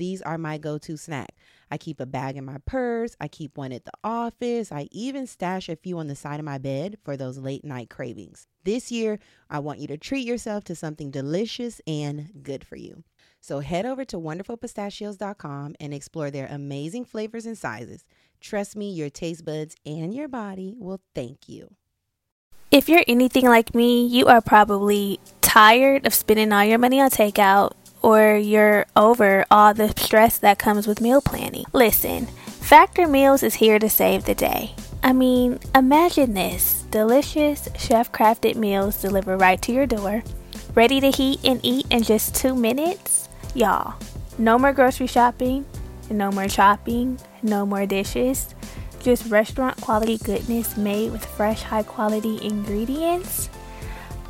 these are my go to snack. I keep a bag in my purse, I keep one at the office, I even stash a few on the side of my bed for those late night cravings. This year, I want you to treat yourself to something delicious and good for you. So head over to wonderfulpistachios.com and explore their amazing flavors and sizes. Trust me, your taste buds and your body will thank you. If you're anything like me, you are probably tired of spending all your money on takeout or you're over all the stress that comes with meal planning. Listen, Factor Meals is here to save the day. I mean, imagine this delicious, chef crafted meals delivered right to your door, ready to heat and eat in just two minutes. Y'all, no more grocery shopping, no more shopping, no more dishes. Just restaurant quality goodness made with fresh, high quality ingredients.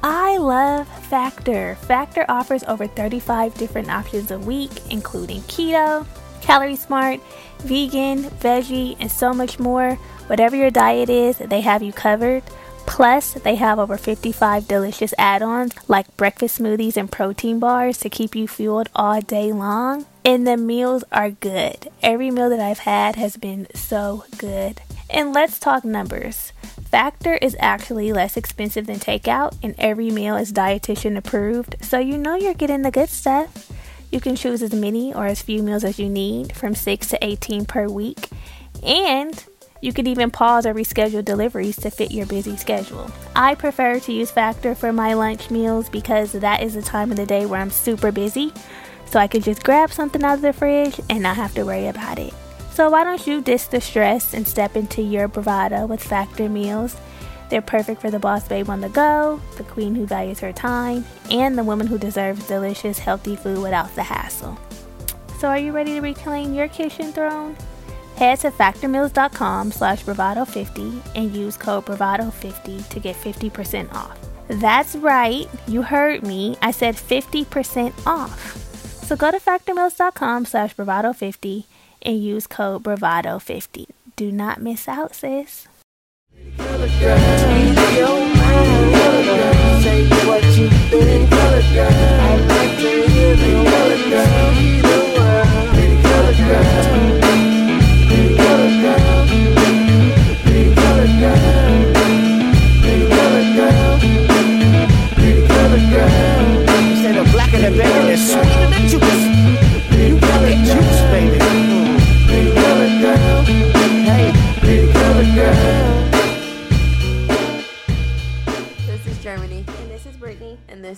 I love Factor. Factor offers over 35 different options a week, including keto, calorie smart, vegan, veggie, and so much more. Whatever your diet is, they have you covered. Plus, they have over 55 delicious add ons like breakfast smoothies and protein bars to keep you fueled all day long. And the meals are good. Every meal that I've had has been so good. And let's talk numbers. Factor is actually less expensive than takeout, and every meal is dietitian approved, so you know you're getting the good stuff. You can choose as many or as few meals as you need, from 6 to 18 per week, and you can even pause or reschedule deliveries to fit your busy schedule. I prefer to use Factor for my lunch meals because that is the time of the day where I'm super busy, so I can just grab something out of the fridge and not have to worry about it. So why don't you ditch the stress and step into your bravado with Factor meals? They're perfect for the boss babe on the go, the queen who values her time, and the woman who deserves delicious, healthy food without the hassle. So are you ready to reclaim your kitchen throne? Head to factormeals.com slash bravado50 and use code bravado50 to get 50% off. That's right, you heard me. I said 50% off. So go to factormeals.com slash bravado50 and use code bravado50. Do not miss out, sis.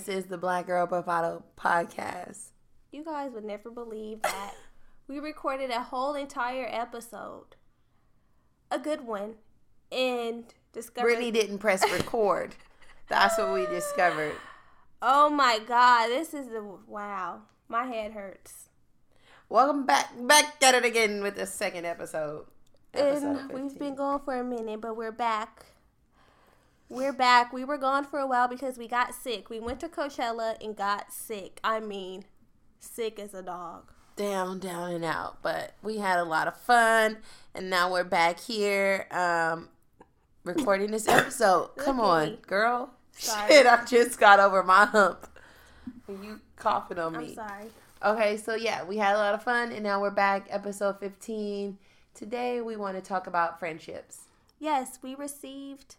This is the Black Girl Bravado podcast. You guys would never believe that we recorded a whole entire episode, a good one, and discovered. Brittany didn't press record. That's what we discovered. Oh my God! This is the wow. My head hurts. Welcome back, back at it again with the second episode. Episode And we've been gone for a minute, but we're back. We're back. We were gone for a while because we got sick. We went to Coachella and got sick. I mean, sick as a dog. down, down and out. But we had a lot of fun, and now we're back here, um, recording this episode. Come on, girl. Sorry. Shit, I just got over my hump. You coughing on me. I'm sorry. Okay, so yeah, we had a lot of fun, and now we're back, episode 15. Today, we want to talk about friendships. yes, we received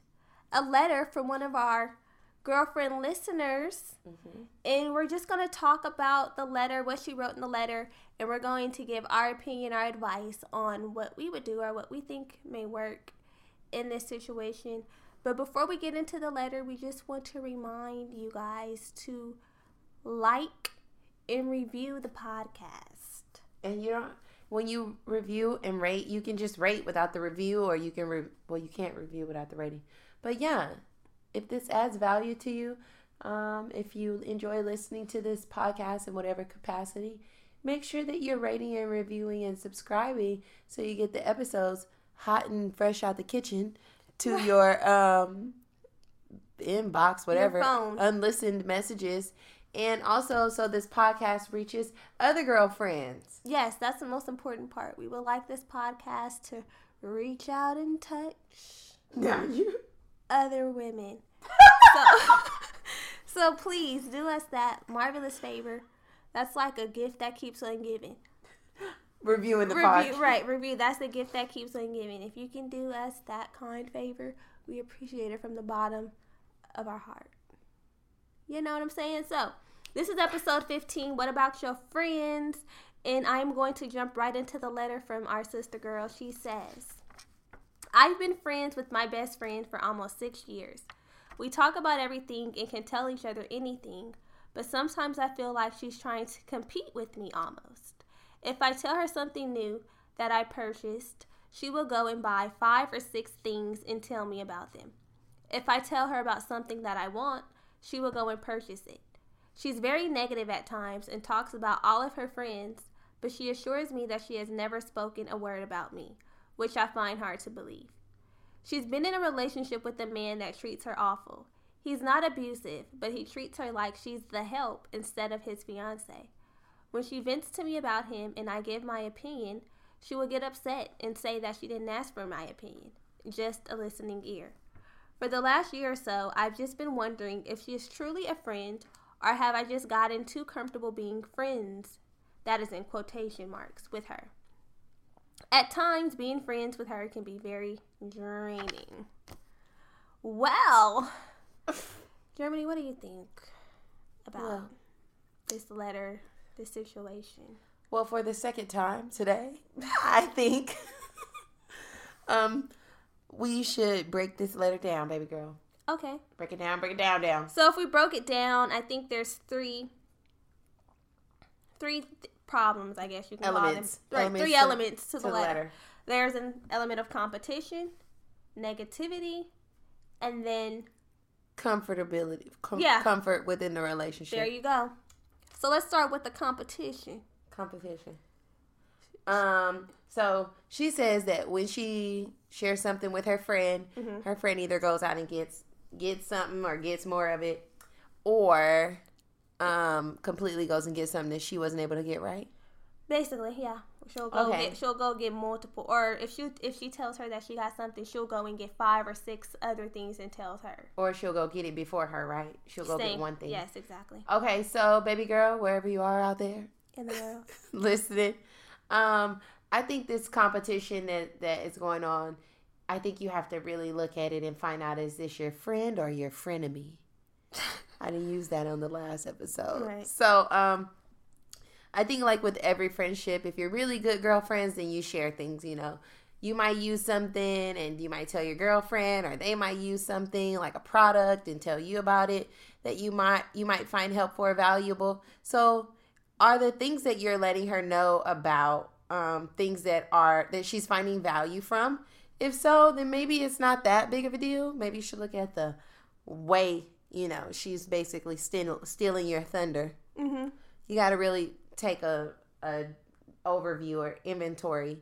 a letter from one of our girlfriend listeners. Mm-hmm. And we're just going to talk about the letter, what she wrote in the letter, and we're going to give our opinion, our advice on what we would do or what we think may work in this situation. But before we get into the letter, we just want to remind you guys to like and review the podcast. And you don't when you review and rate, you can just rate without the review, or you can re- well, you can't review without the rating. But yeah, if this adds value to you, um, if you enjoy listening to this podcast in whatever capacity, make sure that you're rating and reviewing and subscribing so you get the episodes hot and fresh out the kitchen to your um, inbox, whatever, phone. unlistened messages. And also, so this podcast reaches other girlfriends. Yes, that's the most important part. We would like this podcast to reach out and touch Now you. Other women. so, so please do us that marvelous favor. That's like a gift that keeps on giving. reviewing the Review, podcast. right, review. That's the gift that keeps on giving. If you can do us that kind favor, we appreciate it from the bottom of our heart. You know what I'm saying? So, this is episode 15. What about your friends? And I'm going to jump right into the letter from our sister girl. She says, I've been friends with my best friend for almost six years. We talk about everything and can tell each other anything, but sometimes I feel like she's trying to compete with me almost. If I tell her something new that I purchased, she will go and buy five or six things and tell me about them. If I tell her about something that I want, she will go and purchase it. She's very negative at times and talks about all of her friends, but she assures me that she has never spoken a word about me, which I find hard to believe. She's been in a relationship with a man that treats her awful. He's not abusive, but he treats her like she's the help instead of his fiance. When she vents to me about him and I give my opinion, she will get upset and say that she didn't ask for my opinion, just a listening ear. For the last year or so, I've just been wondering if she is truly a friend or have I just gotten too comfortable being friends, that is in quotation marks, with her. At times, being friends with her can be very draining. Well, Germani, what do you think about Well. this letter, this situation? Well, for the second time today, I think um we should break this letter down, baby girl. Okay. Break it down, break it down, down. So if we broke it down, I think there's three three th- problems, I guess you can Elements. call them. Right, Elements three to- elements to, the letter. letter. There's an element of competition, negativity, and then Comfortability, com- Yeah. comfort within the relationship. there you go. So let's start with the competition. competition. Um, so she says that when she shares something with her friend, Mm-hmm. her friend either goes out and gets gets something or gets more of it, or um completely goes and gets something that she wasn't able to get right. Basically, yeah. She'll go Okay. get she'll go get multiple or if she if she tells her that she got something, she'll go and get five or six other things and tells her. Or she'll go get it before her, right? She'll go Same. get one thing. Yes, exactly. Okay, so baby girl, wherever you are out there In the world. listening, um, I think this competition that that is going on, I think you have to really look at it and find out is this your friend or your frenemy? I didn't use that on the last episode. Right. So, um, I think like with every friendship, if you're really good girlfriends, then you share things. You know, you might use something and you might tell your girlfriend, or they might use something like a product and tell you about it that you might you might find helpful or valuable. So, are the things that you're letting her know about um, things that are that she's finding value from? If so, then maybe it's not that big of a deal. Maybe you should look at the way you know she's basically steal, stealing your thunder. Mm-hmm. You got to really take a, a overview or inventory.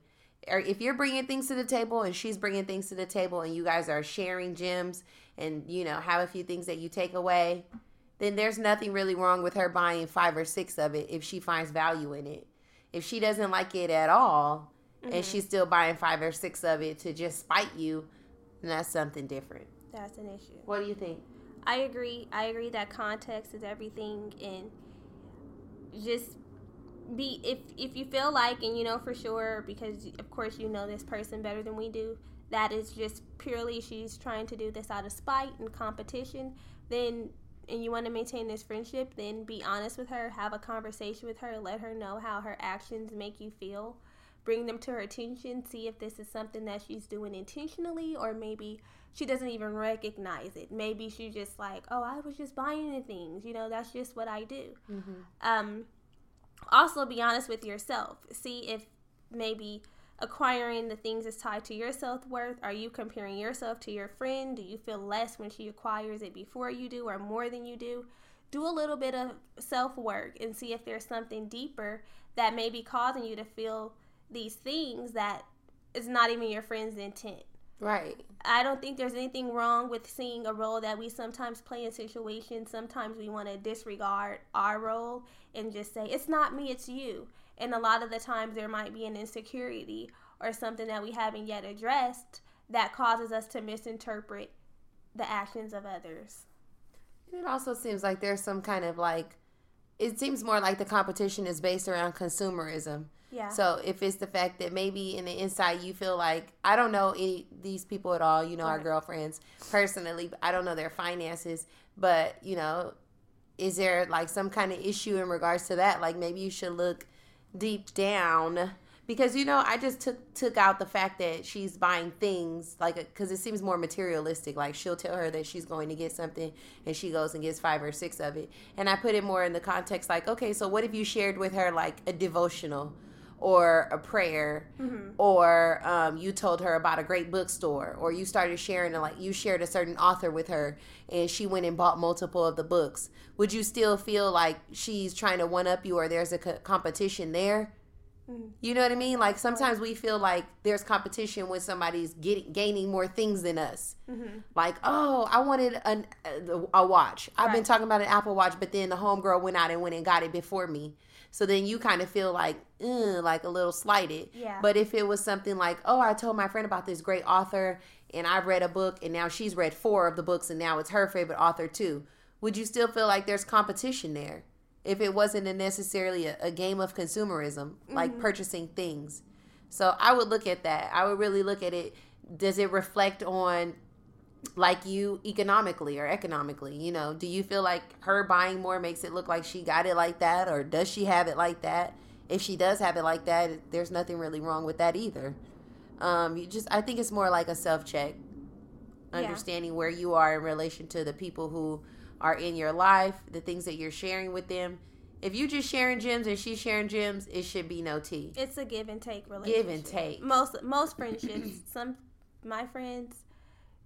Or if you're bringing things to the table and she's bringing things to the table, and you guys are sharing gems and you know have a few things that you take away, then there's nothing really wrong with her buying five or six of it if she finds value in it. If she doesn't like it at all and she's still buying five or six of it to just spite you, then that's something different. That's an issue. What do you think? I agree. I agree that context is everything, and just be if if you feel like and you know for sure because of course you know this person better than we do that is just purely she's trying to do this out of spite and competition, then and you want to maintain this friendship, then be honest with her, have a conversation with her, let her know how her actions make you feel. Bring them to her attention, see if this is something that she's doing intentionally or maybe she doesn't even recognize it. Maybe she's just like, "Oh, I was just buying the things. You know, that's just what I do." Um also be honest with yourself. See if maybe acquiring the things is tied to your self worth. Are you comparing yourself to your friend? Do you feel less when she acquires it before you do or more than you do? Do a little bit of self work and see if there's something deeper that may be causing you to feel these things that is not even your friend's intent. Right. I don't think there's anything wrong with seeing a role that we sometimes play in situations. Sometimes we want to disregard our role and just say, it's not me, it's you. And a lot of the times there might be an insecurity or something that we haven't yet addressed that causes us to misinterpret the actions of others. It also seems like there's some kind of like, it seems more like the competition is based around consumerism. Yeah. So if it's the fact that maybe in the inside you feel like I don't know any these people at all, you know our girlfriends personally, I don't know their finances, but you know, is there like some kind of issue in regards to that? Like maybe you should look deep down because you know I just took took out the fact that she's buying things like uh, because it seems more materialistic. Like she'll tell her that she's going to get something and she goes and gets five or six of it, and I put it more in the context like okay, so what if you shared with her like a devotional or a prayer mm-hmm. or um, you told her about a great bookstore or you started sharing like you shared a certain author with her and she went and bought multiple of the books. Would you still feel like she's trying to one up you or there's a co- competition there? Mm. You know what i mean? Like sometimes we feel like there's competition when somebody's getting gaining more things than us. Mm-hmm. Like oh i wanted an, a, a watch. I've been talking about an apple watch but then the homegirl went out and went and got it before me so then you kind of feel like like a little slighted. Yeah. but if it was something like oh i told my friend about this great author and I've read a book and now she's read four of the books and now it's her favorite author too would you still feel like there's competition there? If it wasn't a necessarily a, a game of consumerism like mm-hmm. purchasing things. So i would look at that. I would really look at it. Does it reflect on like you economically or economically you know? Do you feel like her buying more makes it look like she got it like that or does she have it like that? If she does have it like that there's nothing really wrong with that either. Um you just i think it's more like a self check Yeah. understanding where you are in relation to the people who are in your life the things that you're sharing with them. If you just sharing gems and she's sharing gems it should be no tea. It's a give and take relationship. give and take. Most most friendships, some my friends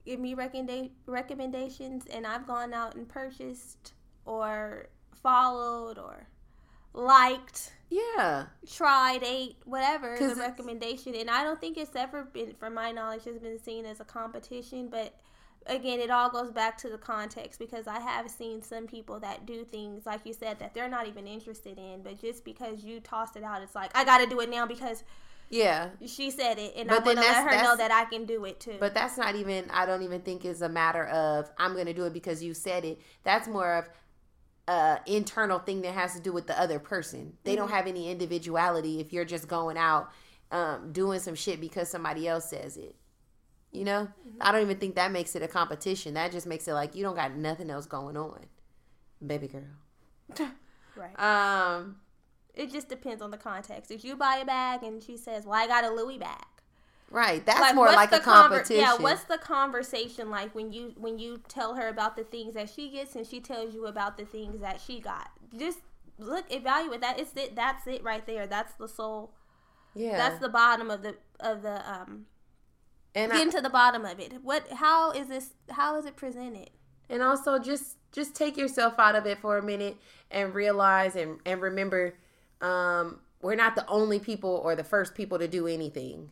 give me recommenda- recommendations, and I've gone out and purchased or followed or liked, yeah tried, ate, whatever the recommendation. And I don't think it's ever been, from my knowledge, has been seen as a competition. But again, it all goes back to the context because I have seen some people that do things like you said that they're not even interested in, but just because you tossed it out, it's like I got to do it now because yeah she said it, and But I then want to let her know that I can do it too. But that's not even, I don't even think is a matter of, I'm going to do it because you said it. That's more of a internal thing that has to do with the other person. They don't have any individuality if you're just going out um, doing some shit because somebody else says it. You know? I don't even think that makes it a competition. That just makes it like you don't got nothing else going on. Baby girl. right. Um, it just depends on the context. If you buy a bag and she says, "Well, I got a Louis bag," right. That's more like a the conver- competition. yeah, what's the conversation like when you when you tell her about the things that she gets and she tells you about the things that she got? Just look, evaluate that. It's it. That's it right there. That's the soul. yeah. That's the bottom of the of the um. and I- Getting to the bottom of it. What? How is this? How is it presented? and also just just take yourself out of it for a minute and realize and and remember um we're not the only people or the first people to do anything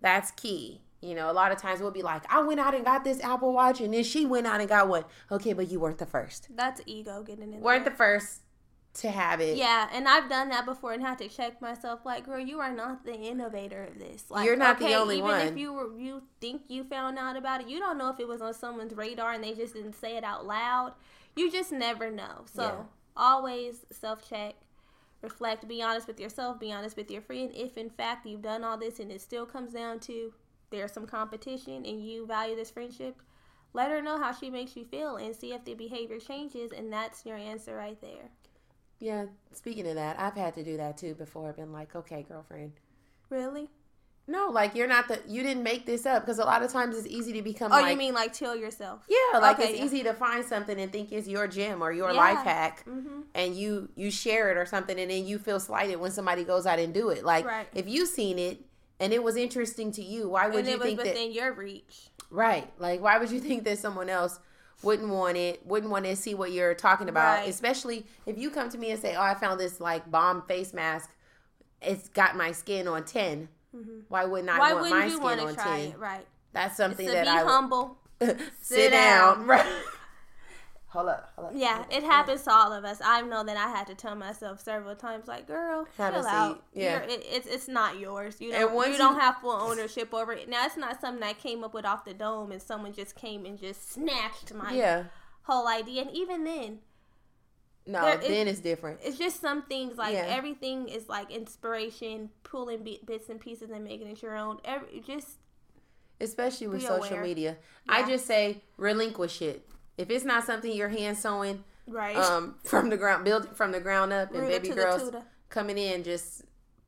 that's key you know a lot of times we'll be like i went out and got this apple watch and then she went out and got one okay but you weren't the first That's ego getting in. weren't there. the first to have it Yeah, and I've done that before and had to check myself. Like, girl, you are not the innovator of this. Like, You're not the only even one. Even if you were, you think you found out about it, you don't know if it was on someone's radar and they just didn't say it out loud. You just never know. So Yeah. always self check, reflect, be honest with yourself, be honest with your friend. If in fact you've done all this and it still comes down to there's some competition and you value this friendship, let her know how she makes you feel and see if the behavior changes, and that's your answer right there. Yeah, speaking of that, I've had to do that too before. I've been like, okay, girlfriend. Really? No, like you're not the you didn't make this up because a lot of times it's easy to become Oh, like you mean like chill yourself? yeah, like Okay, it's yeah. easy to find something and think it's your gym or your Yeah. life hack, Mm-hmm. and you you share it or something, and then you feel slighted when somebody goes out and do it. Like Right. if you seen it and it was interesting to you, why would And you it was think that within your reach. right? Like why would you think that someone else wouldn't want it, wouldn't want to see what you're talking about, Right. especially if you come to me and say, "Oh, I found this like bomb face mask. It's got my skin on 10." Why wouldn't I Mm-hmm. Why want wouldn't my you skin on to try 10? it? Right. That's something So that be I would- humble. sit, down. Right. hold up. Hold up. Yeah, it happens to all of us. I know that I had to tell myself several times, like, "Girl, Have chill out. Yeah. It, it's it's not yours. You don't once you don't have full ownership over it. Now, it's not something I came up with off the dome, and someone just came and just snatched my Yeah. whole idea. And even then, No, There then it's different. it's just some things like Yeah. everything is like inspiration, pulling bi- bits and pieces and making it your own. Every just Especially with social aware. media. I just say relinquish it. If it's not something you're hand sewing right. um, from the ground, build from the ground up, and baby girls coming in just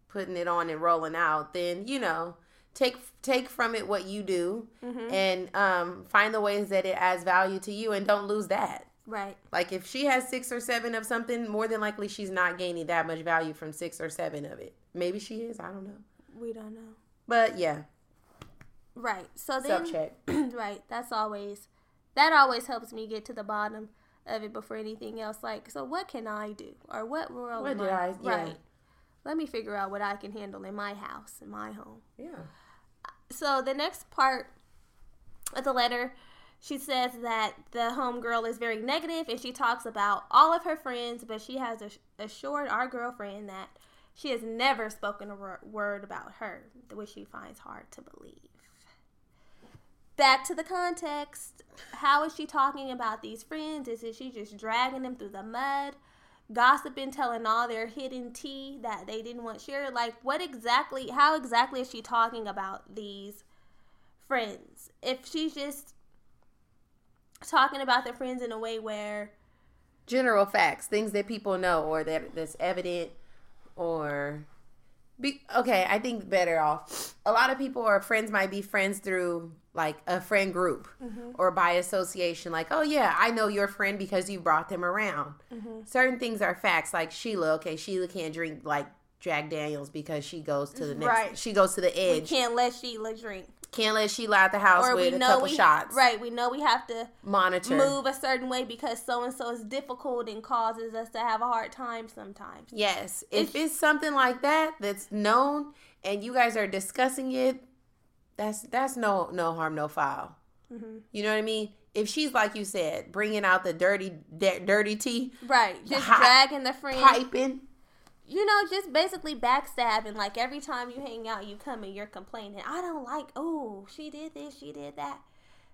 putting it on and rolling out, then you know take take from it what you do Mm-hmm. and um, find the ways that it adds value to you, and don't lose that. Right. Like if she has six or seven of something, more than likely she's not gaining that much value from six or seven of it. Maybe she is. I don't know. We don't know. But yeah, Right. So then check. right. That's always that always helps me get to the bottom of it before anything else. Like, so what can I do, or what role? What am did I- yeah. Right. Let me figure out what I can handle in my house, in my home. Yeah. So the next part of the letter, she says that the homegirl is very negative, and she talks about all of her friends, but she has assured our girlfriend that she has never spoken a word about her, which she finds hard to believe. Back to the context. How is she talking about these friends? Is she just dragging them through the mud? Gossiping, telling all their hidden tea that they didn't want shared? Like, what exactly, how exactly is she talking about these friends? If she's just talking about their friends in a way where, General facts, things that people know or that that's evident or be okay, I think better off. A lot of people or friends might be friends through like a friend group mm-hmm. or by association like, "Oh yeah, I know your friend because you brought them around." Mm-hmm. Certain things are facts like Sheila, okay, Sheila can't drink like Jack Daniels because she goes to the next Right. she goes to the we edge. can't let Sheila drink. Can't let Sheila out the house Or we with a know couple we, shots. right, we know we have to Monitor. move a certain way because so and so is difficult and causes us to have a hard time sometimes. Yes. If It's- it's something like that that's known and you guys are discussing it, that's that's no no harm no foul. Mm-hmm. You know what I mean? If she's like you said, bringing out the dirty di- dirty tea, Right, just hot dragging the friend. piping, You know, just basically backstabbing. Like every time you hang out, you come and you're complaining. I don't like. Oh, she did this. She did that.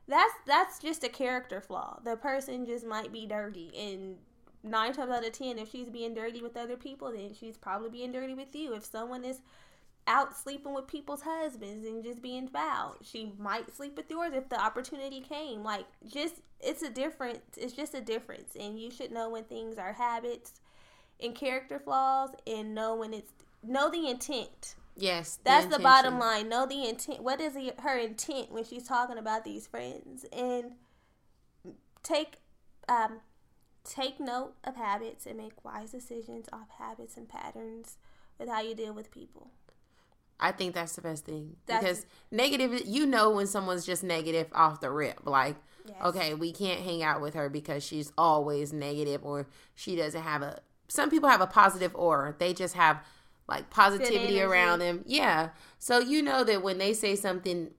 That's that's just a character flaw. The person just might be dirty, and nine times out of ten, if she's being dirty with other people, then she's probably being dirty with you. If someone is out sleeping with people's husbands and just being foul, she might sleep with yours if the opportunity came. Like, just it's a difference. It's just a difference, and you should know when things are habits and character flaws and know when it's know the intent. yes, That's the, bottom line. Know the intent. What is the, her intent when she's talking about these friends? And take um take note of habits and make wise decisions off habits and patterns with how you deal with people. I think that's the best thing That's- because negative. You know when someone's just negative off the rip, like. Yes. Okay, we can't hang out with her because she's always negative or she doesn't have a some people have a positive aura. They just have like positivity around them. Yeah. So you know that when they say something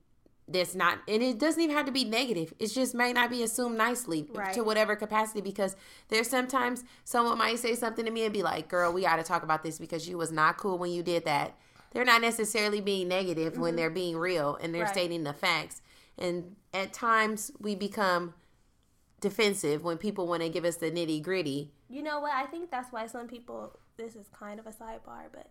that's not and it doesn't even have to be negative. It just may not be assumed nicely Right. to whatever capacity because there's sometimes someone might say something to me and be like, "Girl, we got to talk about this because you was not cool when you did that." They're not necessarily being negative when they're being real and they're Mm-hmm. Right. stating the facts. And at times we become defensive when people want to give us the nitty gritty. You know what? I think that's why some people. This is kind of a sidebar, but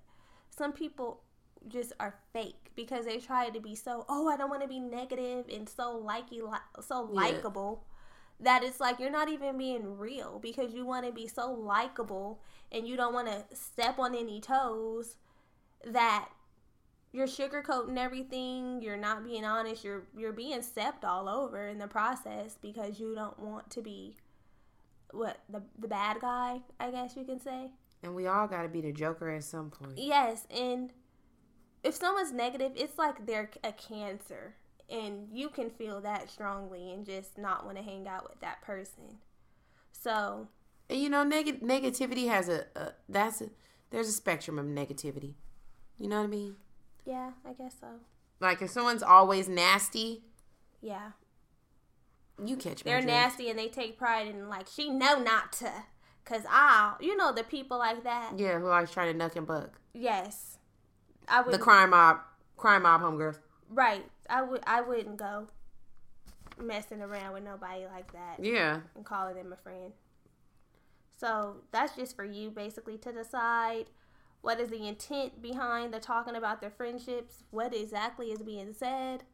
some people just are fake because they try to be so oh I don't want to be negative and so likey li- so likable that it's like you're not even being real because you want to be so likable and you don't want to step on any toes that you're sugarcoating everything you're not being honest you're you're being stepped all over in the process because you don't want to be what the the bad guy i guess you can say And we all got to be the Joker at some point. yes and if someone's negative it's like they're a cancer and you can feel that strongly and just not want to hang out with that person so And you know, neg- negativity has a, a that's a, there's a spectrum of negativity. You know what I mean? yeah i guess so Like if someone's always nasty, yeah you catch they're nasty and they take pride in like she know not to. Cause i you know the people like that. Yeah, who always trying to nuck and buck. yes. I would The crime mob, crime mob homegirls. right. I would i wouldn't go messing around with nobody like that. Yeah, and calling them a friend. So that's just for you basically to decide what is the intent behind the talking about their friendships what exactly is being said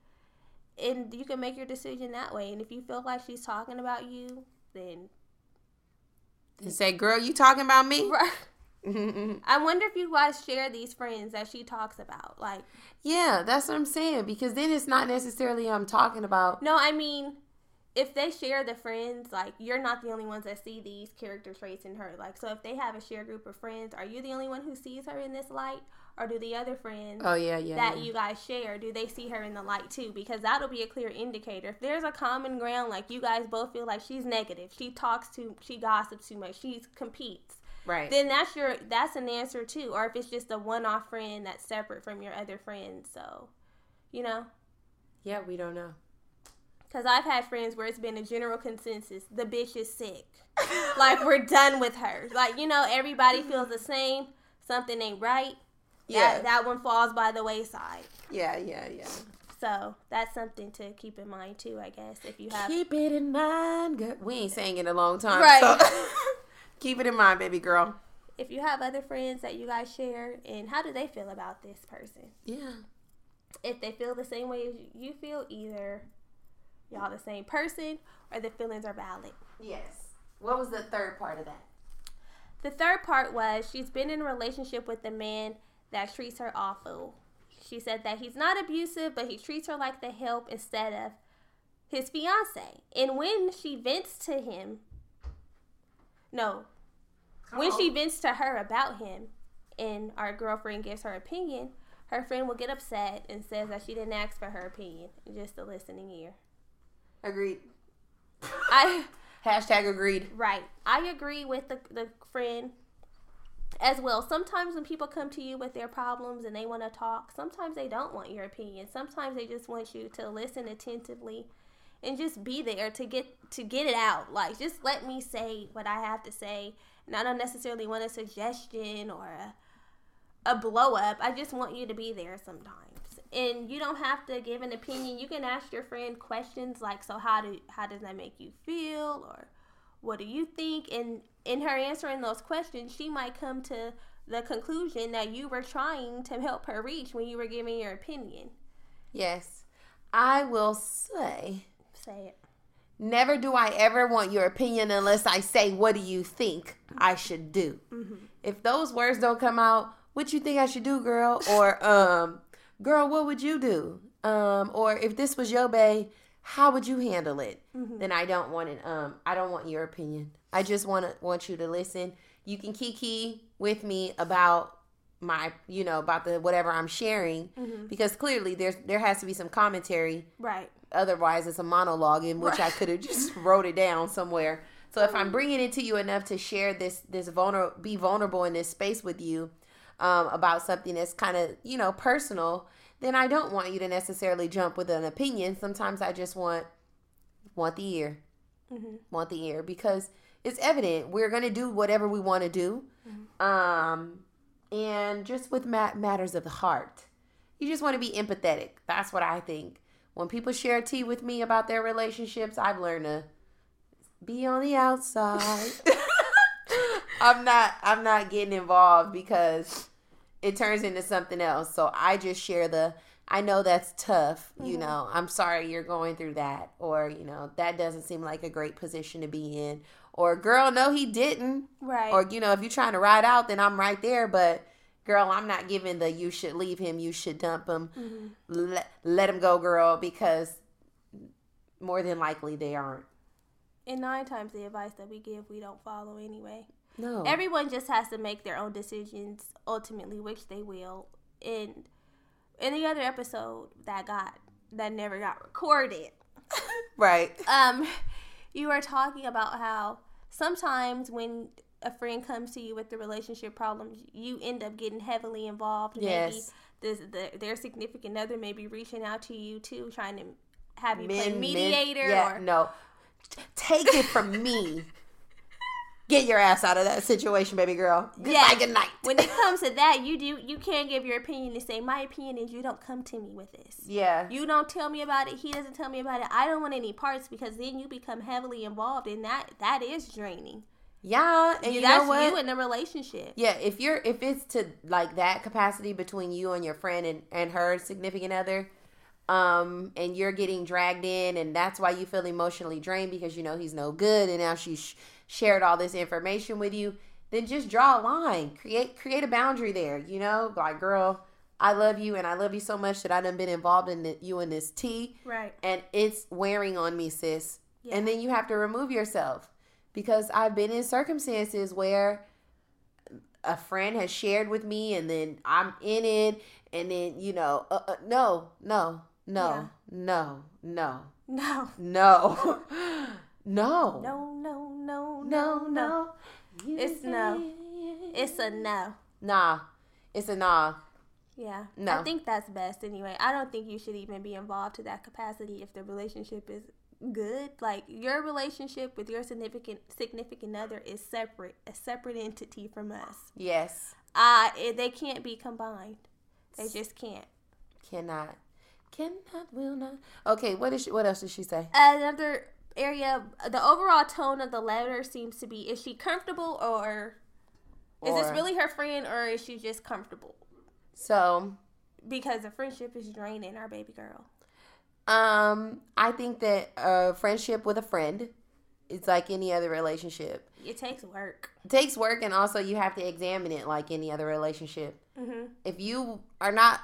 and you can make your decision that way and if you feel like she's talking about you then and say, "Girl, you talking about me?" I wonder if you guys share these friends that she talks about. Like, Yeah, that's what I'm saying. Because then it's not necessarily I'm talking about. no, I mean, if they share the friends, like, you're not the only ones that see these character traits in her. Like, so if they have a shared group of friends, are you the only one who sees her in this light? Or do the other friends Oh yeah, yeah. that yeah. you guys share, do they see her in the light too? Because that'll be a clear indicator. If there's a common ground, like you guys both feel like she's negative, she talks too, she gossips too much, she competes. right. then that's your that's an answer too or if it's just a one-off friend that's separate from your other friends so you know yeah, we don't know. because i've had friends where it's been a general consensus the bitch is sick like we're done with her like you know everybody feels the same something ain't right Yeah, that, that one falls by the wayside yeah, yeah, yeah. so that's something to keep in mind too i guess if you have Keep it in mind, girl. We ain't saying in a long time, Right. so keep it in mind, baby girl. if you have other friends that you guys share and how do they feel about this person Yeah. if they feel the same way you feel, either y'all the same person or the feelings are valid. Yes. What was the third part of that? The third part was she's been in a relationship with a man that treats her awful. She said that he's not abusive, but he treats her like the help instead of his fiance. And when she vents to him, no, when she vents to her about him and our girlfriend gives her opinion, her friend will get upset and says that she didn't ask for her opinion, just a listening ear. Agreed. I Hashtag agreed. right. I agree with the the friend as well. Sometimes when people come to you with their problems and they want to talk, sometimes they don't want your opinion. Sometimes they just want you to listen attentively and just be there to get to get it out. Like just let me say what I have to say. And I don't necessarily want a suggestion or a, a blow up. I just want you to be there sometimes. And you don't have to give an opinion. You can ask your friend questions like, "So how do how does that make you feel?" or "What do you think?" And in her answering those questions, she might come to the conclusion that you were trying to help her reach when you were giving your opinion. Yes. I will say, Say it. never do I ever want your opinion unless I say, what do you think I should do? If those words don't come out, what you think I should do, girl? Or, um, girl, what would you do? Um, or if this was your bae, how would you handle it? Then I don't want it. Um, I don't want your opinion. I just want to want you to listen. You can kiki with me about my, you know, about the whatever I'm sharing because clearly there's there has to be some commentary Right. otherwise it's a monologue in which I could have just wrote it down somewhere. So if I'm bringing it to you enough to share this this vulnerable be vulnerable in this space with you um, about something that's kind of you know personal, then I don't want you to necessarily jump with an opinion. Sometimes I just want want the ear, want the ear because it's evident. We're gonna do whatever we want to do, um, and just with ma- matters of the heart, you just want to be empathetic. That's what I think. When people share tea with me about their relationships, I've learned to be on the outside. I'm not I'm not getting involved because it turns into something else. So I just share the I know that's tough. You mm-hmm. know, I'm sorry you're going through that. Or, you know, that doesn't seem like a great position to be in. Or, girl, no, he didn't. Right. Or, you know, if you're trying to ride out, then I'm right there. But, girl, I'm not giving the you should leave him, you should dump him. Mm-hmm. Let, let him go, girl, because more than likely they aren't. and nine times the advice that we give, we don't follow anyway. No. Everyone just has to make their own decisions ultimately, which they will. And in the other episode that got that never got recorded, right. um, you are talking about how sometimes when a friend comes to you with the relationship problems, you end up getting heavily involved. Yes. Maybe this, the, their significant other may be reaching out to you too, trying to have you Men- play men- mediator yeah, or no. Take it from me. Get your ass out of that situation, baby girl. Goodbye, Yeah. good night. when it comes to that, you do you can't give your opinion and say my opinion is you don't come to me with this. yeah. You don't tell me about it. He doesn't tell me about it. I don't want any parts because then you become heavily involved, and that that is draining. Yeah, and you That's know what? you in the relationship. yeah, if you're if it's to like that capacity between you and your friend and, and her significant other, um, and you're getting dragged in, and that's why you feel emotionally drained because you know he's no good, and now she sh- shared all this information with you, then just draw a line, create create a boundary there. You know, like girl, I love you, and I love you so much that I done been involved in the, you in this tea, Right. and it's wearing on me, sis. Yeah. And then you have to remove yourself because I've been in circumstances where a friend has shared with me, and then I'm in it, and then you know, uh, uh, no, no, no, Yeah. no, no, No. no, no, No. No. No. no, no. It's no. It's a no. nah. It's a nah. Yeah. No. I think that's best anyway. I don't think you should even be involved to that capacity if the relationship is good. Like your relationship with your significant significant other is separate, a separate entity from us. Yes, Uh they can't be combined. They just can't. cannot, cannot, will not. Okay, what is she, what else did she say? Another area, the overall tone of the letter seems to be: is she comfortable, or is this really her friend, or is she just comfortable? So, Because the friendship is draining our baby girl. um, I think that a friendship with a friend, it's like any other relationship. It takes work. It takes work, and also you have to examine it like any other relationship. Mm-hmm. If you are not,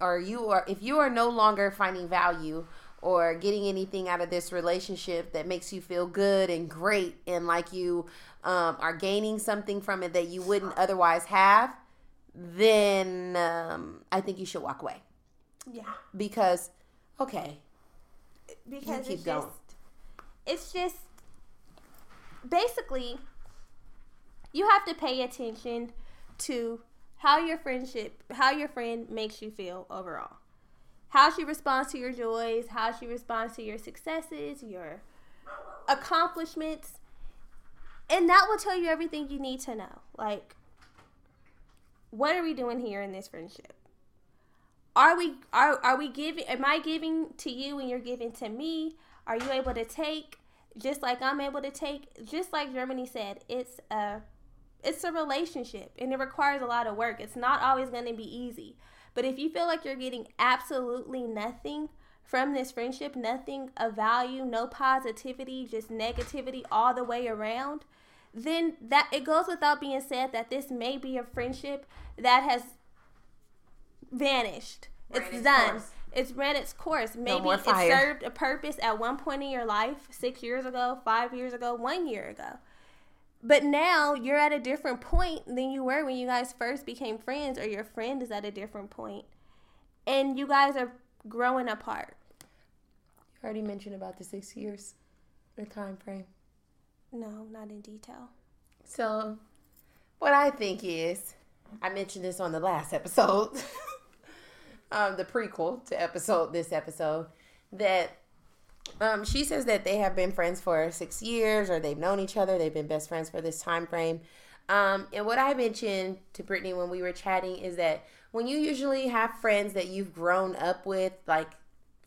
or you are, if you are no longer finding value or getting anything out of this relationship that makes you feel good and great, and like you um, are gaining something from it that you wouldn't otherwise have, then um, I think you should walk away Yeah, because, okay, because it's going. just, it's just basically you have to pay attention to how your friendship, how your friend makes you feel overall. How she responds to your joys, how she responds to your successes, your accomplishments. And that will tell you everything you need to know. Like, what are we doing here in this friendship? Are we are are we giving am I giving to you and you're giving to me? Are you able to take just like I'm able to take? Just like Germani said, it's a it's a relationship and it requires a lot of work. It's not always going to be easy. But if you feel like you're getting absolutely nothing from this friendship, nothing of value, no positivity, just negativity all the way around, then that it goes without being said that this may be a friendship that has vanished. Ran it's its done. course. It's ran its course. Maybe more it served a purpose at one point in your life, six years ago, five years ago, one year ago. But now you're at a different point than you were when you guys first became friends, or your friend is at a different point, and you guys are growing apart. you already mentioned about the six years, the time frame. No, not in detail. So, what I think is, I mentioned this on the last episode, um, the prequel to episode this episode, that um, she says that they have been friends for six years, or they've known each other. They've been best friends for this time frame. Um, and what I mentioned to Brittany when we were chatting is that when you usually have friends that you've grown up with, like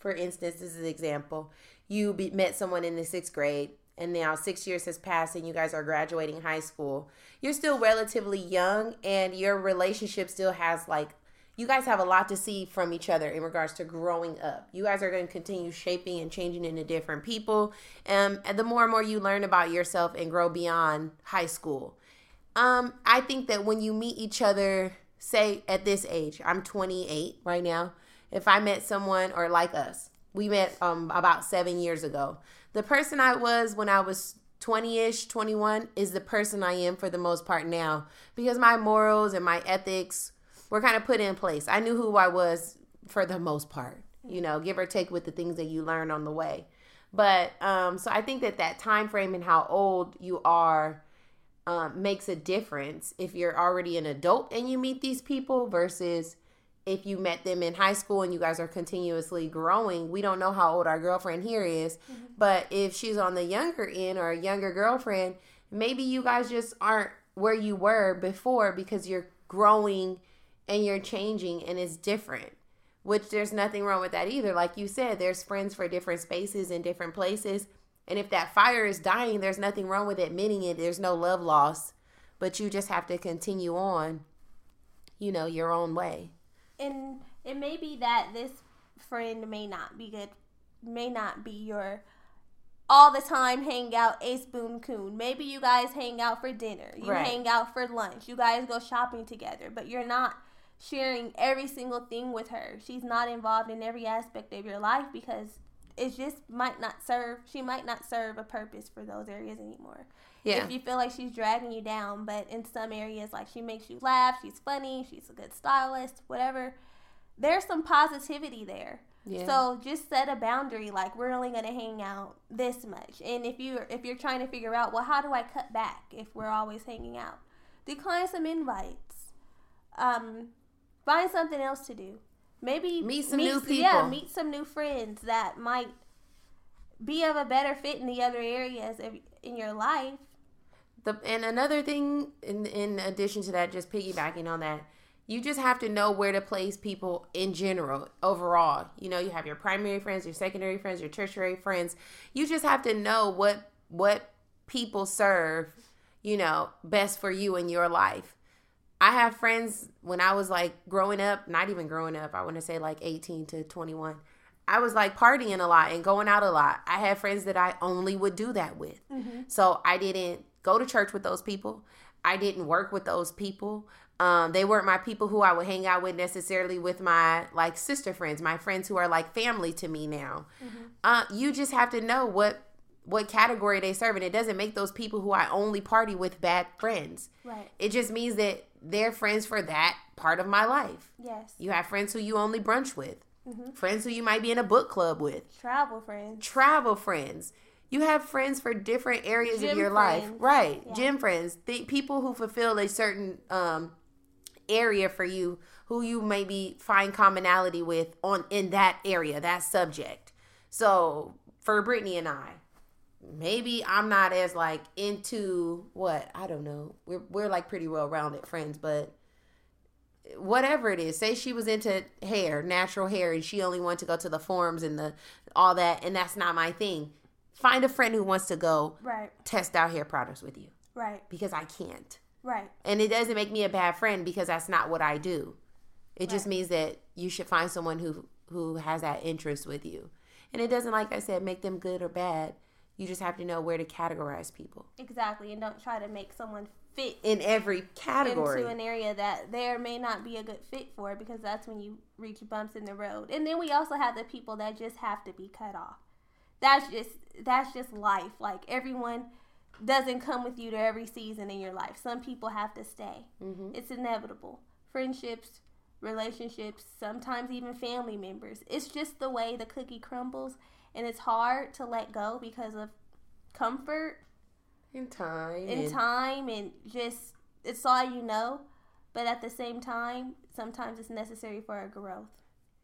for instance, this is an example. You be, met someone in the sixth grade, and now six years has passed, and you guys are graduating high school. You're still relatively young, and your relationship still has like you guys have a lot to see from each other in regards to growing up. You guys are going to continue shaping and changing into different people. Um, and the more and more you learn about yourself and grow beyond high school. Um, I think that when you meet each other, say at this age, I'm 28 right now. If I met someone or like us, we met um about seven years ago. The person I was when I was 20 ish, 21 is the person I am for the most part now because my morals and my ethics were kind of put in place. I knew who I was for the most part, you know, give or take with the things that you learn on the way. But um, so I think that that time frame and how old you are um, makes a difference if you're already an adult and you meet these people versus if you met them in high school and you guys are continuously growing. We don't know how old our girlfriend here is, but if she's on the younger end or a younger girlfriend, maybe you guys just aren't where you were before because you're growing and you're changing and it's different. Which there's nothing wrong with that either. Like you said, there's friends for different spaces and different places. And if that fire is dying, there's nothing wrong with admitting it. There's no love loss, but you just have to continue on, you know, your own way. and it may be that this friend may not be good may not be your all the time hang out ace boon coon maybe you guys hang out for dinner you Right. hang out for lunch you guys go shopping together but you're not sharing every single thing with her she's not involved in every aspect of your life because it just might not serve she might not serve a purpose for those areas anymore Yeah. if you feel like she's dragging you down, but in some areas, like she makes you laugh, she's funny, she's a good stylist, whatever, there's some positivity there. Yeah. So just set a boundary, like we're only gonna hang out this much. And if you if you're trying to figure out, well, how do I cut back if we're always hanging out? Decline some invites. Um, find something else to do. Maybe Meet some new people. Yeah, meet some new friends that might be of a better fit in the other areas of, in your life. The and another thing in in addition to that, just piggybacking on that, you just have to know where to place people in general, overall. You know, you have your primary friends, your secondary friends, your tertiary friends. You just have to know what what people serve, you know, best for you in your life. I have friends when I was like growing up, not even growing up, I want to say like 18 to 21. I was like partying a lot and going out a lot. I had friends that I only would do that with. So I didn't go to church with those people. I didn't work with those people. Um, they weren't my people who I would hang out with necessarily with my like sister friends, my friends who are like family to me now. Uh, you just have to know what what category they serve, and it doesn't make those people who I only party with bad friends. Right. It just means that they're friends for that part of my life. Yes. You have friends who you only brunch with, friends who you might be in a book club with, Travel friends. travel friends. You have friends for different areas of Gym your life, right? Yeah. Gym friends, the people who fulfill a certain um, area for you, who you maybe find commonality with on in that area, that subject. So for Brittany and I, maybe I'm not as like into what I don't know. We're we're like pretty well rounded friends, but whatever it is, say she was into hair, natural hair, and she only wanted to go to the forums and the all that, and that's not my thing. Find a friend who wants to go Right. test out hair products with you Right. because I can't. Right. And it doesn't make me a bad friend because that's not what I do. It just means that you should find someone who who has that interest with you. And it doesn't like I said make them good or bad. You just have to know where to categorize people Exactly. And don't try to make someone fit in every category. into an area that there may not be a good fit for because that's when you reach bumps in the road. And then we also have the people that just have to be cut off. That's just that's just life. Like everyone doesn't come with you to every season in your life. Some people have to stay. Mm-hmm. It's inevitable. Friendships, relationships, sometimes even family members. It's just the way the cookie crumbles and it's hard to let go because of comfort in time. in and- time and just it's all you know but at the same time sometimes it's necessary for a growth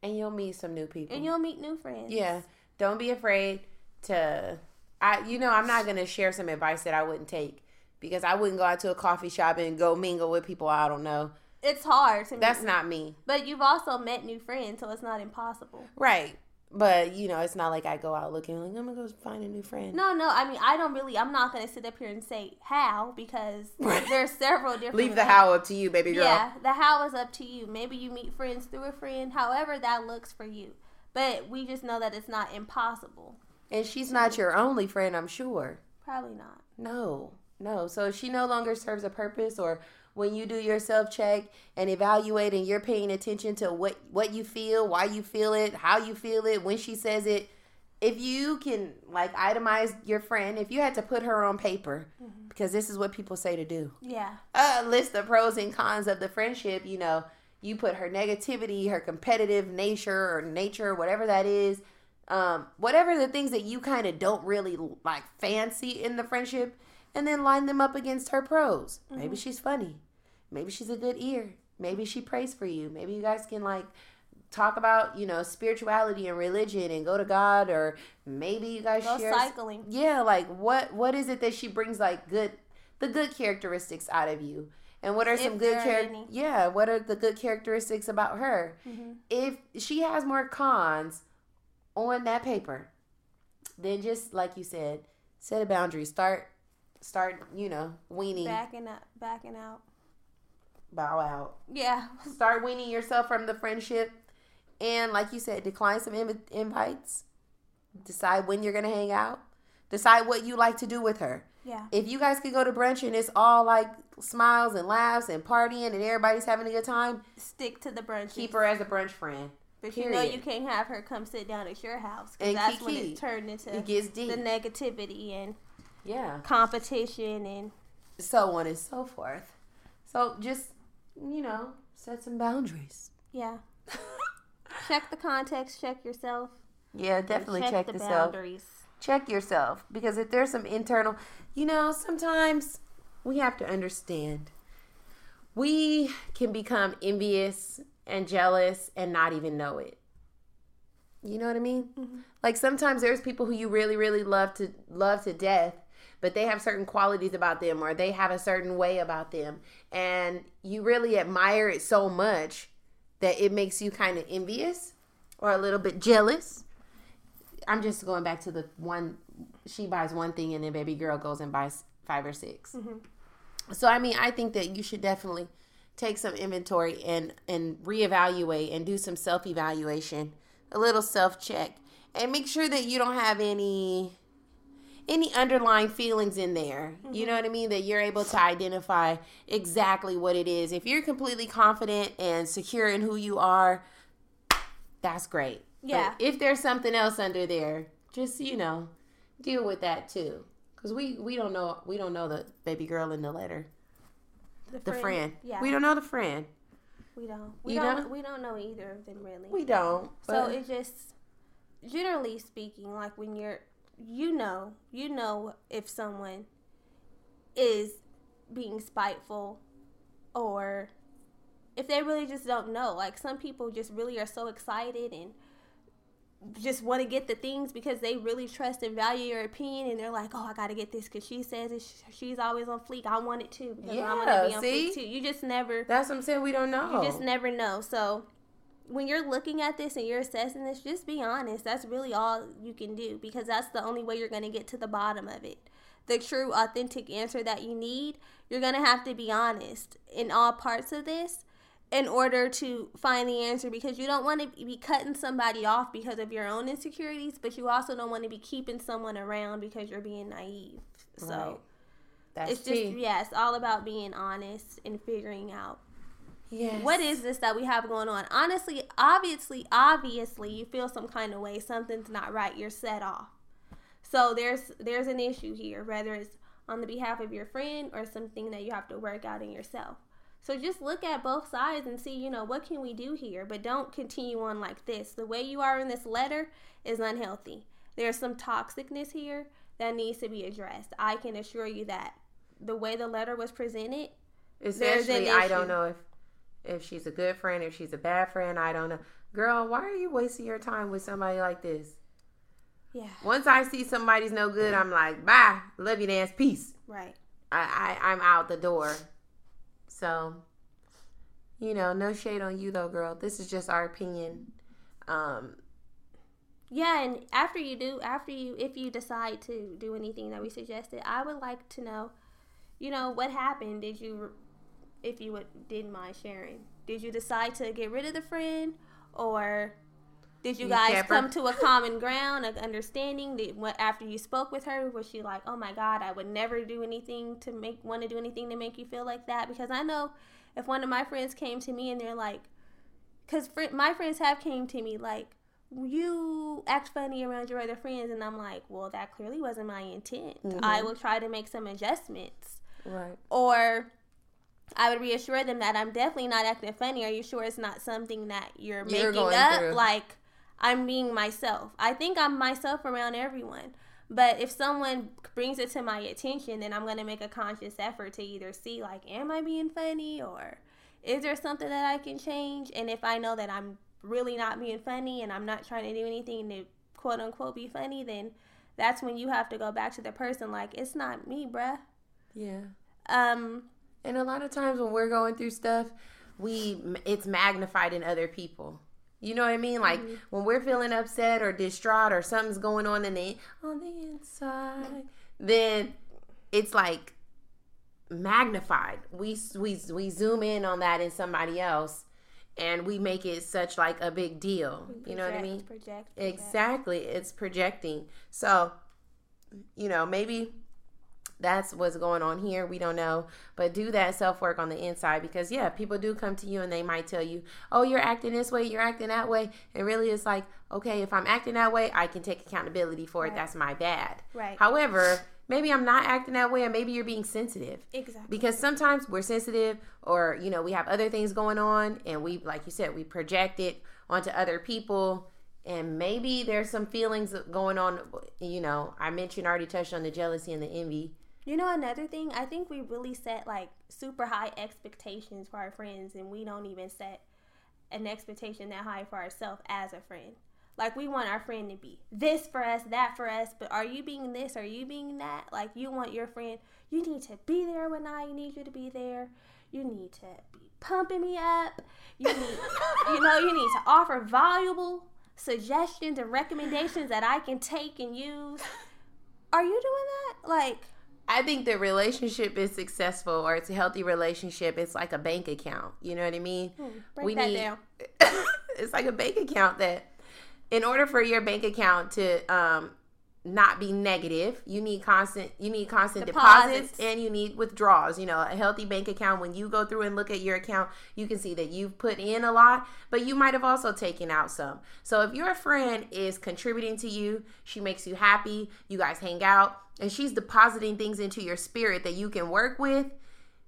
and you'll meet some new people. and you'll meet new friends Yeah. Don't be afraid to I you know, I'm not gonna share some advice that I wouldn't take because I wouldn't go out to a coffee shop and go mingle with people I don't know. it's hard to That's not me. but you've also met new friends so it's not impossible Right. But you know, it's not like I go out looking like I'm gonna go find a new friend. No, no. I mean, I don't really. I'm not gonna sit up here and say how because there's several different. Leave the ways. how up to you, baby girl. Yeah, the how is up to you. Maybe you meet friends through a friend, however that looks for you. But we just know that it's not impossible. And she's not your only friend, I'm sure. Probably not. No, no. So if she no longer serves a purpose, or when you do your self check and evaluate, and you're paying attention to what what you feel, why you feel it, how you feel it, when she says it, if you can like itemize your friend, if you had to put her on paper, because this is what people say to do, Yeah. uh, list the pros and cons of the friendship. You know, you put her negativity, her competitive nature or nature, whatever that is, um, whatever the things that you kind of don't really like fancy in the friendship, and then line them up against her pros. Maybe she's funny. Maybe she's a good ear. Maybe she prays for you. Maybe you guys can like talk about you know spirituality and religion and go to God, or maybe you guys Go share cycling. yeah like what what is it that she brings like good the good characteristics out of you and what are some good there are character any. Mm-hmm. yeah what are the good characteristics about her if she has more cons on that paper then just like you said set a boundary start start you know weaning Backing up, backing out. bow out Yeah. start weaning yourself from the friendship and like you said decline some inv- invites decide when you're gonna hang out decide what you like to do with her Yeah. if you guys could go to brunch and it's all like smiles and laughs and partying and everybody's having a good time Stick to the brunch. keep her as a brunch friend But you know you can't have her come sit down at your house because And that's when kiki. it turned into it gets deep the negativity and yeah competition and so on and so forth so just you know set some boundaries yeah. check the context. Check yourself. yeah definitely check, the the boundaries. check yourself because if there's some internal you know sometimes we have to understand we can become envious and jealous and not even know it you know what i mean mm-hmm. like sometimes there's people who you really really love to love to death but they have certain qualities about them or they have a certain way about them. And you really admire it so much that it makes you kind of envious or a little bit jealous. I'm just going back to the one. She buys one thing and then baby girl goes and buys five or 6 mm-hmm. So I mean, I think that you should definitely take some inventory and and reevaluate and do some self evaluation, a little self check, and make sure that you don't have any any underlying feelings in there. You know mm-hmm. what I mean? That you're able to identify exactly what it is. If you're completely confident and secure in who you are, that's great. Yeah. But if there's something else under there, just you know, deal with that too. Cause we we don't know we don't know the baby girl in the letter, the friend. Yeah. We don't know the friend. We don't. We You don't. don't? We don't know either of them really. We don't. so it just, generally speaking, like when you're, you know, you know if someone is being spiteful, or if they really just don't know. Like some people just really are so excited and just want to get the things because they really trust and value your opinion and they're like oh i gotta get this because she says it she's always on fleek i want it too because i want to be on see? fleek too you just never that's what I'm saying. We don't know. you just never know. So when you're looking at this and you're assessing this, just be honest. That's really all you can do because that's the only way you're going to get to the bottom of it. The true, authentic answer that you need, you're going to have to be honest in all parts of this in order to find the answer because you don't want to be cutting somebody off because of your own insecurities, but you also don't want to be keeping someone around because you're being naive. So Right. It's just, tea. yeah, it's all about being honest and figuring out Yes. what is this that we have going on? Honestly, obviously, obviously, you feel some kind of way. Something's not right. You're set off. So there's there's an issue here, whether it's on the behalf of your friend or something that you have to work out in yourself. So just look at both sides and see, you know, what can we do here? But don't continue on like this. The way you are in this letter is unhealthy. There's some toxicness here that needs to be addressed. I can assure you that the way the letter was presented, there's an Especially, I don't know if if she's a good friend, if she's a bad friend. I don't know. Girl, why are you wasting your time with somebody like this? yeah, Once I see somebody's no good, I'm like, bye, love you, dance, peace. right. I, I I'm out the door. So, you know, no shade on you though, girl. This is just our opinion. Um, Yeah, and after you do, after you, if you decide to do anything that we suggested, I would like to know, you know, what happened. Did you, if you would, didn't mind sharing, did you decide to get rid of the friend, or did you You guys her? come to a common ground, of understanding? Did what after you spoke with her, was she like, oh my god, I would never do anything to make want to do anything to make you feel like that? Because I know if one of my friends came to me and they're like, because fr- my friends have came to me like you act funny around your other friends and i'm like well that clearly wasn't my intent i mm-hmm. will try to make some adjustments Right. or i would reassure them that i'm definitely not acting funny are you sure it's not something that you're, You're making up through. like i'm being myself i think i'm myself around everyone but if someone brings it to my attention then i'm going to make a conscious effort to either see like am i being funny or is there something that I can change? And if I know that I'm really not being funny and I'm not trying to do anything to quote unquote be funny, then that's when you have to go back to the person like, it's not me, bruh. Yeah. Um, And a lot of times when we're going through stuff, we it's magnified in other people. You know what I mean? Like mm-hmm. when we're feeling upset or distraught or something's going on in the on the inside, then it's like magnified. We we we zoom in on that in somebody else, and we make it such like a big deal. You know what I mean? Project, project. Exactly. It's projecting. So, you know, maybe that's what's going on here. We don't know. But do that self work on the inside because, yeah, people do come to you and they might tell you, oh, you're acting this way, you're acting that way. And really, it's like, okay, if I'm acting that way, I can take accountability for it. Right. That's my bad. Right. However, maybe I'm not acting that way, and maybe you're being sensitive Exactly. because sometimes we're sensitive or you know we have other things going on and we like you said we project it onto other people and maybe there's some feelings going on you know i mentioned already touched on the jealousy and the envy You know another thing? I think we really set like super high expectations for our friends and we don't even set an expectation that high for ourselves as a friend. Like we want our friend to be this for us, that for us, but are you being this? Are you being that? Like you want your friend, you need to be there when I need you to be there. You need to be pumping me up. You need you know, you need to offer valuable suggestions and recommendations that I can take and use. Are you doing that? Like i think the relationship is successful or it's a healthy relationship it's like a bank account you know what i mean break that down. it's like a bank account that in order for your bank account to um not be negative you need constant you need constant deposits. Deposits. and you need withdrawals you know a healthy bank account when you go through and look at your account you can see that you've put in a lot but you might have also taken out some so if your friend is contributing to you she makes you happy you guys hang out and she's depositing things into your spirit that you can work with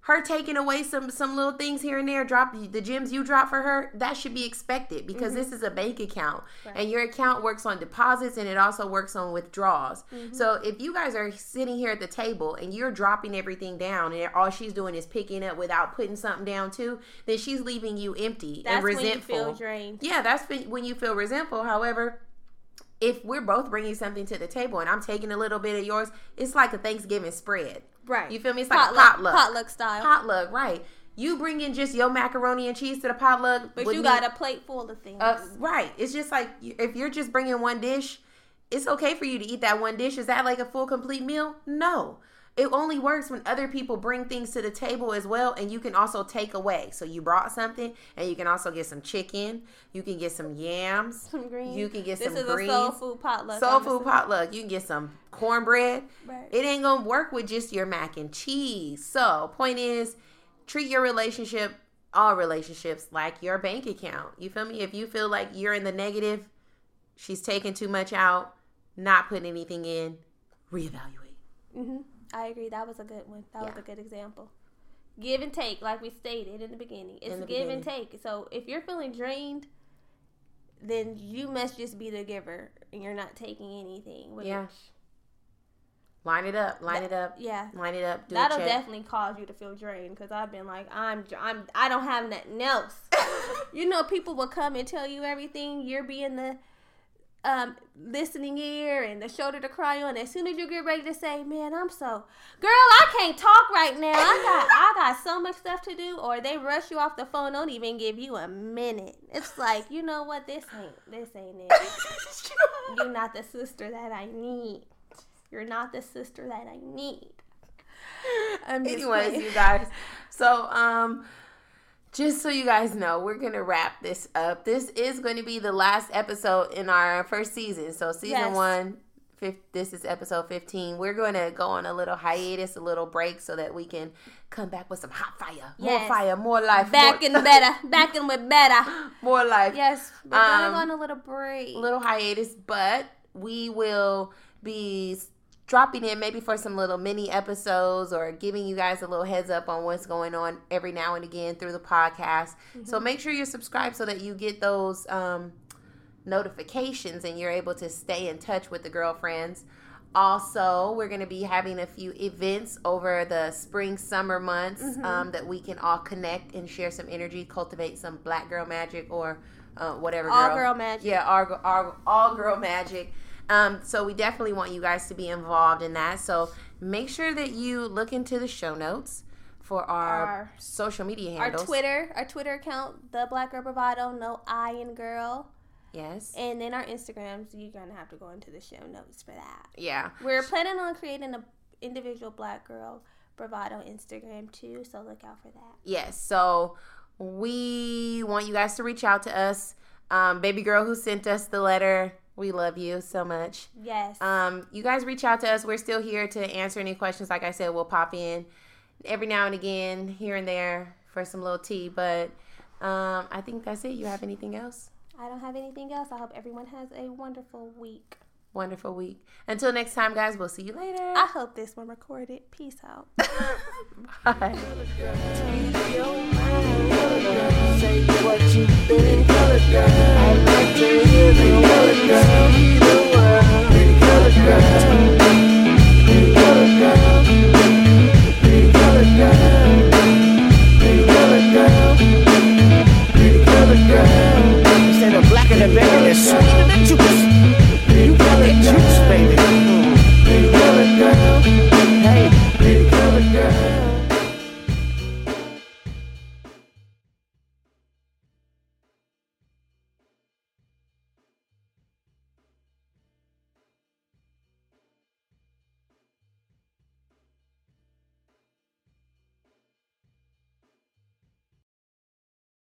her taking away some some little things here and there drop the gems you drop for her that should be expected because this mm-hmm. is a bank account. And your account works on deposits and it also works on withdrawals. Mm-hmm. So if you guys are sitting here at the table and you're dropping everything down and all she's doing is picking up without putting something down too then she's leaving you empty That's and when you resentful. feel drained. yeah that's when you feel resentful. However if we're both bringing something to the table and I'm taking a little bit of yours, it's like a Thanksgiving spread. Right. You feel me? It's like a potluck, potluck. potluck style. Potluck, right. You bring in just your macaroni and cheese to the potluck. but you me- got a plate full of things. Uh, right. It's just like if you're just bringing one dish, it's okay for you to eat that one dish. Is that like a full complete meal? No. It only works when other people bring things to the table as well, and you can also take away. So you brought something, and you can also get some chicken. You can get some yams. Some greens. You can get this some is greens. a soul food potluck. Soul I'm food assuming. potluck. You can get some cornbread. Right. It ain't gonna work with just your mac and cheese. So, point is, treat your relationship, all relationships, like your bank account. You feel me? If you feel like you're in the negative, she's taking too much out, not putting anything in, reevaluate. hmm I agree. That was a good one. That was a good example. Give and take, like we stated in the beginning. It's the give and take. So if you're feeling drained, then you must just be the giver and you're not taking anything. Yeah. Line it up, line it up, Yeah. line it up. Do That'll definitely cause you to feel drained because I've been like, I'm, I'm, I don't have nothing else. you know, people will come and tell you everything. You're being the, um, listening ear and the shoulder to cry on. As soon as you get ready to say, "Man, I'm so girl, I can't talk right now. I got I got so much stuff to do," or they rush you off the phone, don't even give you a minute. It's like you know what? This ain't this ain't it. You're not the sister that I need. You're not the sister that I need. Anyways, you guys. So, um, just so you guys know, we're gonna wrap this up. This is going to be the last episode in our first season. So, season Yes. one, fif- this is episode fifteen. We're going to go on a little hiatus, a little break, so that we can come back with some hot fire, more fire, more life, back more, and better, back and with better. more life. Yes, we're Um, go on a little break. A little hiatus, but we will be dropping in maybe for some little mini episodes or giving you guys a little heads up on what's going on every now and again through the podcast. So make sure you're subscribed so that you get those um, notifications and you're able to stay in touch with the girlfriends. Also, we're going to be having a few events over the spring, summer months um, that we can all connect and share some energy, cultivate some black girl magic or uh, whatever All girl magic. yeah, our, our all girl magic. Um, so we definitely want you guys to be involved in that. So make sure that you look into the show notes for our, Our- social media handles. our. Twitter, our Twitter account, the Black Girl Bravado, no I in girl, Yes. and then our Instagrams. You're gonna have to go into the show notes for that. Yeah. We're planning on creating a individual Black Girl Bravado Instagram too, so look out for that. Yes. So we want you guys to reach out to us. Um, baby girl who sent us the letter, we love you so much. Yes. Um, you guys reach out to us. We're still here to answer any questions. Like I said, we'll pop in every now and again, here and there, for some little tea. But um, I think that's it. You have anything else? I don't have anything else. I hope everyone has a wonderful week wonderful week. Until next time, guys, we'll see you later. I hope this one recorded. Peace out. Bye.